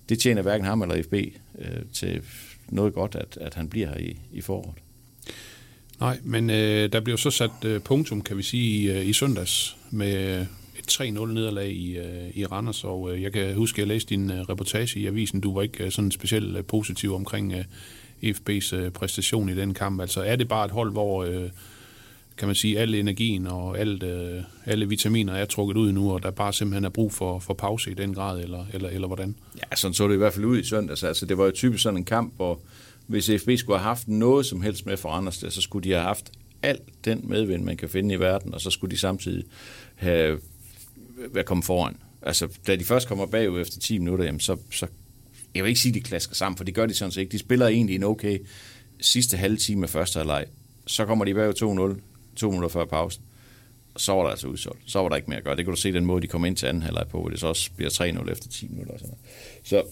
det tjener hverken ham eller FB øh, til noget godt, at, at han bliver her i, i foråret. Nej, men øh, der blev så sat øh, punktum, kan vi sige, i, øh, i søndags med et 3-0 nederlag i, øh, i Randers, og øh, jeg kan huske, at jeg læste din øh, reportage i avisen. Du var ikke sådan specielt positiv omkring FB's præstation i den kamp. Altså er det bare et hold, hvor kan man sige, al energien og alt, alle vitaminer er trukket ud nu, og der bare simpelthen er brug for, for pause i den grad, eller, eller, eller hvordan? Ja, sådan så det i hvert fald ud i søndags. Altså, det var jo typisk sådan en kamp, hvor hvis FB skulle have haft noget som helst med for Anders, så skulle de have haft alt den medvind, man kan finde i verden, og så skulle de samtidig have været kommet foran. Altså, da de først kommer bagud efter 10 minutter, jamen, så, så jeg vil ikke sige, at de klasker sammen, for det gør de sådan set ikke. De spiller egentlig en okay sidste halve time af første halvleg. Så kommer de bagud 2-0, to minutter før pausen. Så var der altså udsolgt. Så var der ikke mere at gøre. Det kan du se den måde, de kom ind til anden halvleg på, hvor det så også bliver 3-0 efter 10 minutter. Og sådan noget. Så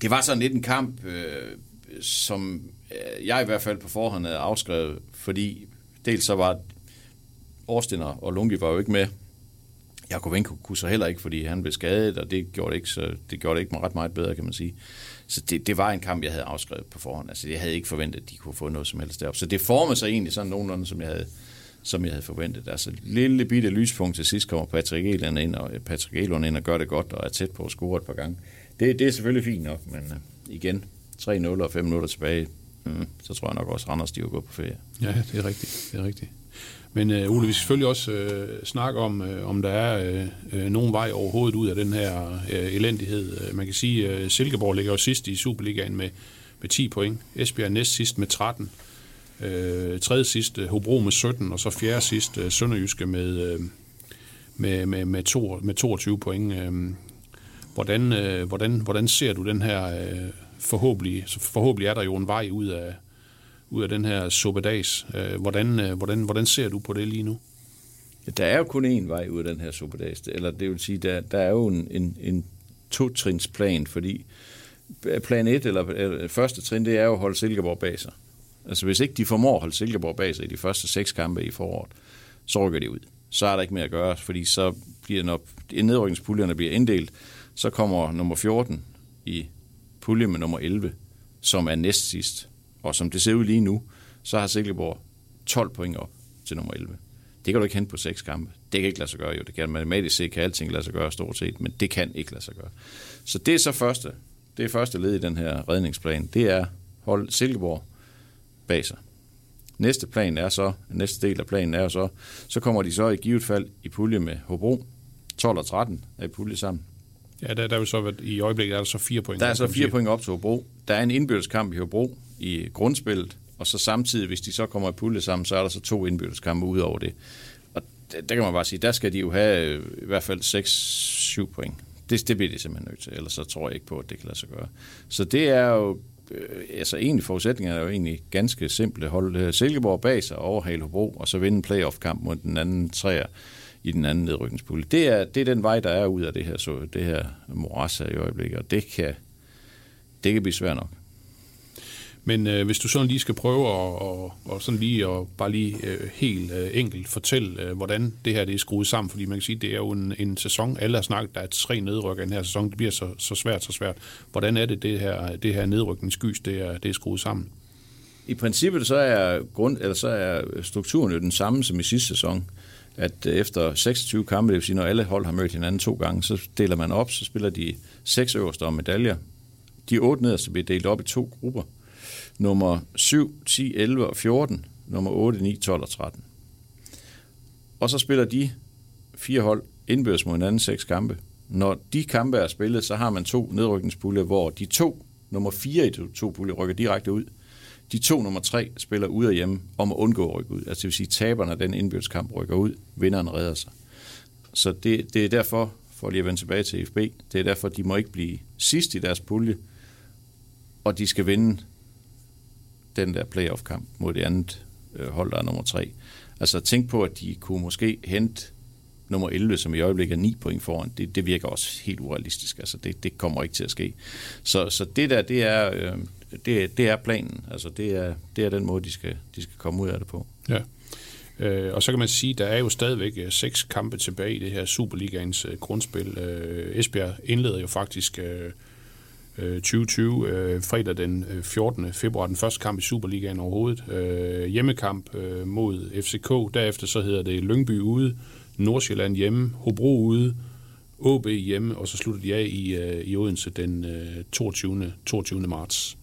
det var sådan lidt en kamp, øh, som øh, jeg i hvert fald på forhånd havde afskrevet, fordi dels så var Årstiner og Lungi var jo ikke med. Jakovenko kunne så heller ikke, fordi han blev skadet, og det gjorde det ikke, så det gjorde det ikke ret meget bedre, kan man sige. Så det, det var en kamp, jeg havde afskrevet på forhånd. Altså, jeg havde ikke forventet, at de kunne få noget som helst deroppe. Så det formede sig egentlig sådan nogenlunde, som jeg havde, som jeg havde forventet. Altså, lille bitte lyspunkt til sidst kommer Patrick Elund ind, og Patrick Elund ind og gør det godt, og er tæt på at score et par gange. Det, det er selvfølgelig fint nok, men øh, igen, 3-0 og 5 minutter tilbage, mm, så tror jeg nok også, at Randers de vil gå på ferie. Ja, det er rigtigt. Det er rigtigt. Men øh, Ole, vi skal selvfølgelig også øh, snakke om, øh, om der er øh, øh nogen vej overhovedet ud af den her øh, elendighed. Øh, man kan sige, at øh, Silkeborg ligger jo sidst i Superligaen med, med 10 point. Esbjerg næst sidst med 13. Øh, tredje sidst øh, Hobro med 17, og så fjerde sidst øh, Sønderjyske med, øh, med, med, med, to, med 22 point. Øh, hvordan, øh, hvordan, hvordan ser du den her øh, forhåbentlig, så forhåbentlig er der jo en vej ud af, ud af den her suppedags. Øh, hvordan, øh, hvordan, hvordan ser du på det lige nu? Ja, der er jo kun én vej ud af den her suppedags. Eller det vil sige, der, der er jo en, en, en to-trinsplan, fordi plan 1, eller, eller første trin, det er jo at holde Silkeborg bag sig. Altså hvis ikke de formår at holde Silkeborg bag sig i de første seks kampe i foråret, så rykker de ud. Så er der ikke mere at gøre, fordi så bliver, når nedrykningspuljerne bliver inddelt, så kommer nummer 14 i pulje med nummer 11, som er næst sidst. Og som det ser ud lige nu, så har Silkeborg 12 point op til nummer 11. Det kan du ikke hente på seks kampe. Det kan ikke lade sig gøre, jo. Det kan matematisk set, kan alting lade sig gøre stort set, men det kan ikke lade sig gøre. Så det er så første, det er første led i den her redningsplan. Det er hold Silkeborg bag sig. Næste plan er så, næste del af planen er så, så kommer de så i givet fald i pulje med Hobro. 12 og 13 er i pulje sammen. Ja, der, der er jo så været, i øjeblikket er der så fire point. Der er så fire point op til Hobro. Der er en indbytteskamp i Hobro i grundspillet, og så samtidig, hvis de så kommer i pulje sammen, så er der så to indbytteskampe ud over det. Og der, der kan man bare sige, der skal de jo have øh, i hvert fald 6-7 point. Det, Det, bliver det simpelthen nødt til, ellers så tror jeg ikke på, at det kan lade sig gøre. Så det er jo, øh, altså egentlig forudsætningerne er jo egentlig ganske simple. Holde Silkeborg bag sig over Hobro, og så vinde en playoff-kamp mod den anden træer i den anden nedrykningspulje. Det er, det er den vej, der er ud af det her, så det her moras i øjeblikket, og det kan, det kan blive svært nok. Men øh, hvis du sådan lige skal prøve at, og, og sådan lige og bare lige øh, helt øh, enkelt fortælle, øh, hvordan det her det er skruet sammen, fordi man kan sige, det er jo en, en sæson, alle har snakket, der er tre nedrykker i den her sæson, det bliver så, så svært, så svært. Hvordan er det, det her, det her nedrykningsgys, det er, det er skruet sammen? I princippet så er, grund, eller så er strukturen jo den samme som i sidste sæson at øh, efter 26 kampe, det vil sige, når alle hold har mødt hinanden to gange, så deler man op, så spiller de seks øverste om medaljer. De otte nederste bliver delt op i to grupper. Nummer 7, 10, 11 og 14, nummer 8, 9, 12 og 13. Og så spiller de fire hold indbyrdes mod hinanden seks kampe. Når de kampe er spillet, så har man to nedrykningspuljer, hvor de to, nummer 4 i de to puljer, rykker direkte ud. De to nummer tre spiller ud af hjemme om at undgå at rykke ud. Altså det vil sige, taberne af den indbyteskamp rykker ud, vinderen redder sig. Så det, det er derfor, for lige at vende tilbage til FB, det er derfor, de må ikke blive sidst i deres pulje, og de skal vinde den der playoff-kamp mod det andet øh, hold, der er nummer tre. Altså tænk på, at de kunne måske hente nummer 11, som i øjeblikket er 9 point foran, det, det virker også helt urealistisk. Altså det, det kommer ikke til at ske. Så, så det der, det er, øh, det, det er planen. Altså det er, det er den måde, de skal, de skal komme ud af det på. Ja. Øh, og så kan man sige, at der er jo stadigvæk øh, seks kampe tilbage i det her Superligaens øh, grundspil. Øh, Esbjerg indleder jo faktisk øh, 2020 øh, øh, fredag den øh, 14. februar, den første kamp i Superligaen overhovedet. Øh, hjemmekamp øh, mod FCK. Derefter så hedder det Lyngby ude, Nordsjælland hjemme, Hobro ude, OB hjemme, og så slutter de af i, øh, i Odense den øh, 22. 22. marts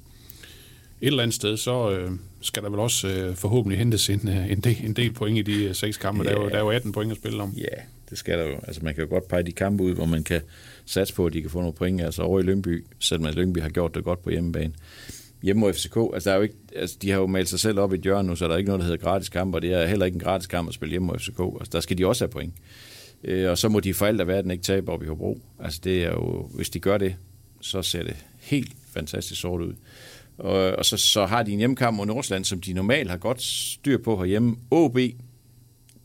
et eller andet sted, så øh, skal der vel også øh, forhåbentlig hentes en, øh, en, del, en del point i de øh, seks kampe. Yeah. Der, er jo, der er jo 18 point at spille om. Ja, det skal der jo. Altså man kan jo godt pege de kampe ud, hvor man kan satse på, at de kan få nogle point. Altså over i Lyngby, selvom at Lyngby har gjort det godt på hjemmebane. Hjemme mod FCK, altså, der er jo ikke, altså de har jo malet sig selv op i et hjørne nu, så der er ikke noget, der hedder gratis kamp, og det er heller ikke en gratis kamp at spille hjemme mod FCK. Altså der skal de også have point. Øh, og så må de for alt af verden ikke tabe op i Hobro. Altså det er jo, hvis de gør det, så ser det helt fantastisk sort ud. Og, og så, så har de en hjemmekamp mod Nordsjælland, som de normalt har godt styr på herhjemme. OB,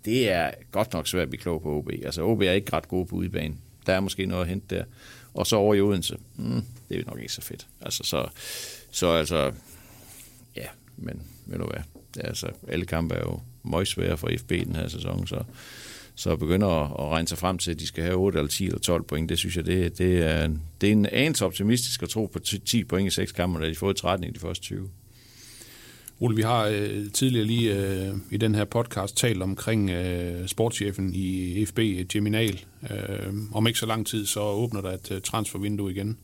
det er godt nok svært at blive klog på OB. Altså OB er ikke ret gode på udebane. Der er måske noget at hente der. Og så over i Odense, mm, det er nok ikke så fedt. Altså, så, så altså, ja, men ved du hvad, det er, altså, alle kampe er jo møgsvære for FB den her sæson, så så begynder at, at regne sig frem til, at de skal have 8 eller 10 eller 12 point, det synes jeg, det, det, er, det er en anelse optimistisk at tro på 10 point i 6 kampe, da de får 13 i de første 20. Ole, vi har øh, tidligere lige øh, i den her podcast talt omkring øh, sportschefen i FB, Jimmy Øh, om ikke så lang tid, så åbner der et øh, transfervindue igen.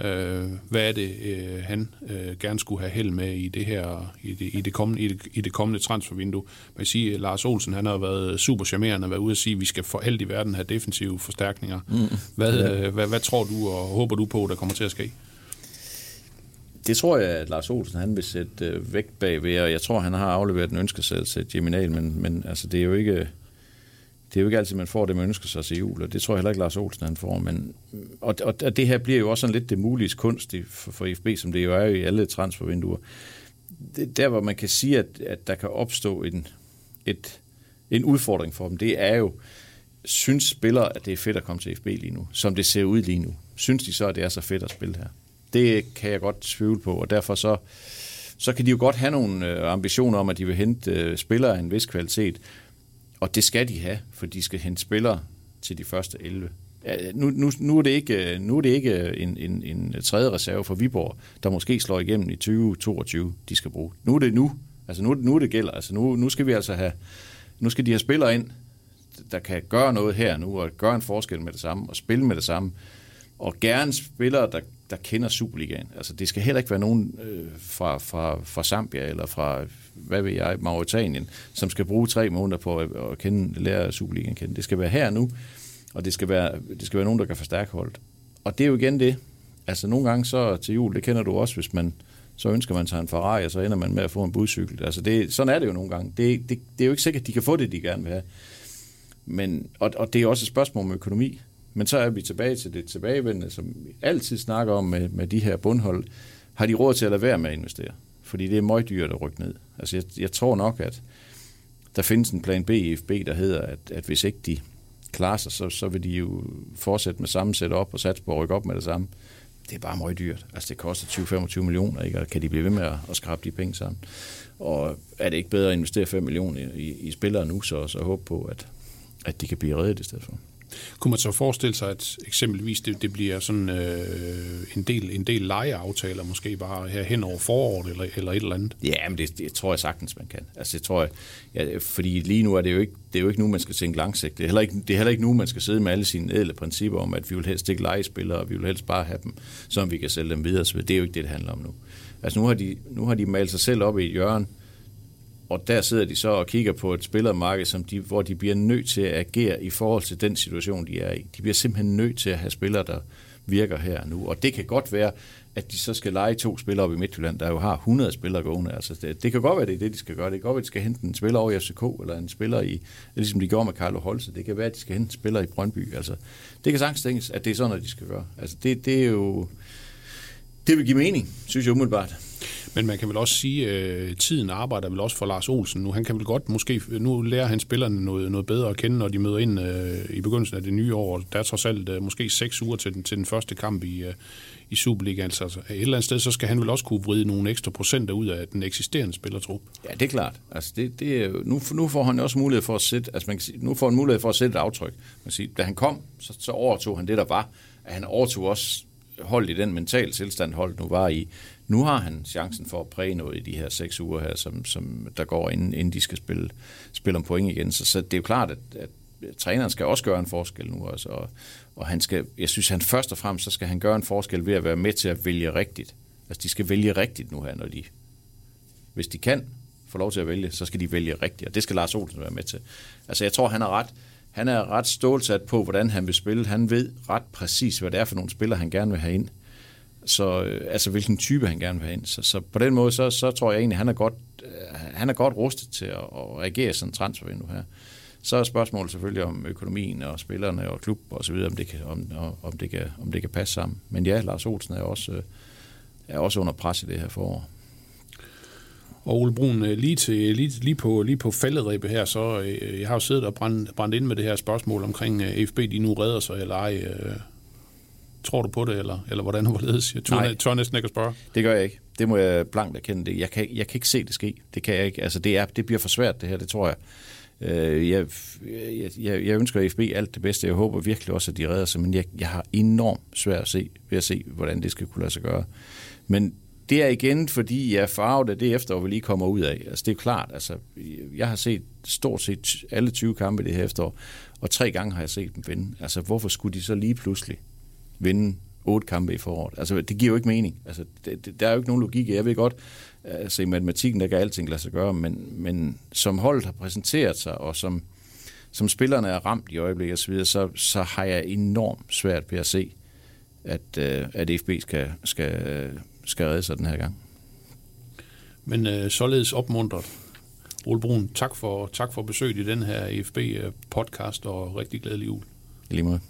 Øh, hvad er det, øh, han øh, gerne skulle have held med i det her i det, i det, kommende, i det, i det kommende transfervindue? Man kan sige, at Lars Olsen han har været super charmerende og været ude at sige, at vi skal for alt i verden have defensive forstærkninger. Mm. Hvad, ja. øh, hvad, hvad tror du og håber du på, der kommer til at ske? Det tror jeg, at Lars Olsen han vil sætte øh, vægt bagved, og jeg tror, han har afleveret en ønskesæt til Jimmy Nahl, men, men altså, det er jo ikke det er jo ikke altid, man får det, man ønsker sig til jul, og det tror jeg heller ikke, Lars Olsen han får. Men, og, og, og det her bliver jo også sådan lidt det mulige kunst for, for FB, som det jo er i alle transfervinduer. Det, der, hvor man kan sige, at, at der kan opstå en, et, en udfordring for dem, det er jo, synes spillere, at det er fedt at komme til FB lige nu, som det ser ud lige nu? Synes de så, at det er så fedt at spille her? Det kan jeg godt tvivle på, og derfor så, så kan de jo godt have nogle øh, ambitioner om, at de vil hente øh, spillere af en vis kvalitet, og det skal de have, for de skal hente spillere til de første 11. Ja, nu, nu, nu, er det ikke, nu er det ikke en, en, en tredje reserve for Viborg, der måske slår igennem i 2022, de skal bruge. Nu er det nu. Altså nu, nu det gælder. Altså nu, nu skal vi altså have, nu skal de have spillere ind, der kan gøre noget her nu, og gøre en forskel med det samme, og spille med det samme. Og gerne spillere, der, der kender Superligaen. Altså det skal heller ikke være nogen øh, fra, fra, fra Zambia, eller fra hvad ved jeg, Mauritanien, som skal bruge tre måneder på at, at kende, lære Superligaen kende. Det skal være her nu, og det skal være, det skal være nogen, der kan forstærke holdet. Og det er jo igen det. Altså nogle gange så til jul, det kender du også, hvis man så ønsker man sig en Ferrari, og så ender man med at få en budcykel. Altså det, sådan er det jo nogle gange. Det, det, det er jo ikke sikkert, at de kan få det, de gerne vil have. Men, og, og det er også et spørgsmål om økonomi. Men så er vi tilbage til det tilbagevendende, som vi altid snakker om med, med de her bundhold. Har de råd til at lade være med at investere? Fordi det er meget dyrt at rykke ned. Altså jeg, jeg tror nok, at der findes en plan B i FB, der hedder, at, at hvis ikke de klarer sig, så, så vil de jo fortsætte med samme setup og satse på at rykke op med det samme. Det er bare meget dyrt. Altså det koster 20-25 millioner, ikke? Og kan de blive ved med at, at skrabe de penge sammen? Og er det ikke bedre at investere 5 millioner i, i, i spillere nu, så, så håbe på, at, at de kan blive reddet i stedet for. Kunne man så forestille sig, at eksempelvis det, det bliver sådan øh, en, del, en del lejeaftaler, måske bare her hen over foråret eller, eller et eller andet? Ja, men det, det tror jeg sagtens, man kan. Altså, det tror jeg, ja, fordi lige nu er det jo ikke, det er jo ikke nu, man skal tænke langsigtet. Det er, heller ikke, det er heller ikke nu, man skal sidde med alle sine ædle principper om, at vi vil helst ikke lejespillere, og vi vil helst bare have dem, så vi kan sælge dem videre. Så det er jo ikke det, det handler om nu. Altså, nu har de, nu har de malet sig selv op i et hjørne, og der sidder de så og kigger på et spillermarked, som de, hvor de bliver nødt til at agere i forhold til den situation, de er i. De bliver simpelthen nødt til at have spillere, der virker her nu. Og det kan godt være, at de så skal lege to spillere op i Midtjylland, der jo har 100 spillere gående. Altså det, det kan godt være, det er det, de skal gøre. Det kan godt være, at de skal hente en spiller over i FCK, eller en spiller i, ligesom de gjorde med Carlo Holse. Det kan være, at de skal hente en spiller i Brøndby. Altså, det kan sagtens tænkes, at det er sådan, at de skal gøre. Altså det, det er jo... Det vil give mening, synes jeg umiddelbart. Men man kan vel også sige, at øh, tiden arbejder vel også for Lars Olsen nu. Han kan vel godt måske, øh, nu lærer han spillerne noget, noget bedre at kende, når de møder ind øh, i begyndelsen af det nye år. Der er trods alt øh, måske seks uger til den, til den første kamp i, øh, i Superligaen. Så altså, et eller andet sted, så skal han vel også kunne vride nogle ekstra procenter ud af den eksisterende spillertrup. Ja, det er klart. Altså det, det nu, nu får han også mulighed for at sætte, altså man kan sige, nu får han mulighed for at sætte et aftryk. Man kan sige, da han kom, så, så overtog han det, der var. At han overtog også holdt i den mentale tilstand, holdt nu var i. Nu har han chancen for at præge noget i de her seks uger her, som, som der går, inden, inden de skal spille, spille om point igen. Så, så det er jo klart, at, at træneren skal også gøre en forskel nu. også, og, og han skal, jeg synes, han først og fremmest så skal han gøre en forskel ved at være med til at vælge rigtigt. Altså, de skal vælge rigtigt nu her, når de, hvis de kan få lov til at vælge, så skal de vælge rigtigt, og det skal Lars Olsen være med til. Altså, jeg tror, han er ret, han er ret stålsat på, hvordan han vil spille. Han ved ret præcis, hvad det er for nogle spillere, han gerne vil have ind. Så, øh, altså, hvilken type han gerne vil have ind. Så, så på den måde, så, så tror jeg egentlig, han er godt, øh, han er godt rustet til at, at reagere sådan en transfervindue her. Så er spørgsmålet selvfølgelig om økonomien og spillerne og klub og så videre, om det kan, om, om det kan, om det kan passe sammen. Men ja, Lars Olsen er også, øh, er også under pres i det her forår. Og Ole Brun, øh, lige, til, lige, lige, på, lige på falderæbet her, så øh, jeg har jo siddet og brændt, brændt ind med det her spørgsmål omkring øh, FB, de nu redder sig eller ej. Øh, tror du på det, eller, eller hvordan hvorledes? Jeg tør, Nej. tør næsten ikke at spørge. Det gør jeg ikke. Det må jeg blankt erkende. Det. Jeg, kan, jeg kan ikke se det ske. Det kan jeg ikke. Altså, det, er, det bliver for svært, det her, det tror jeg. Øh, jeg, jeg, jeg, ønsker FB alt det bedste. Jeg håber virkelig også, at de redder sig, men jeg, jeg har enormt svært at se, ved at se, hvordan det skal kunne lade sig gøre. Men det er igen, fordi jeg er farvet af det efterår, vi lige kommer ud af. Altså, det er jo klart. Altså, jeg har set stort set alle 20 kampe det her efterår, og tre gange har jeg set dem vinde. Altså, hvorfor skulle de så lige pludselig vinde otte kampe i foråret. Altså, det giver jo ikke mening. Altså, det, det, der er jo ikke nogen logik. Jeg ved godt, altså i matematikken, der kan alting lade sig gøre, men, men som holdet har præsenteret sig, og som, som spillerne er ramt i øjeblikket osv., så, så har jeg enormt svært ved at se, at, øh, at FB skal, skal, skal redde sig den her gang. Men øh, således opmuntret. Ole Brun, tak for, tak for besøget i den her EFB-podcast, og rigtig glædelig jul. I lige måde.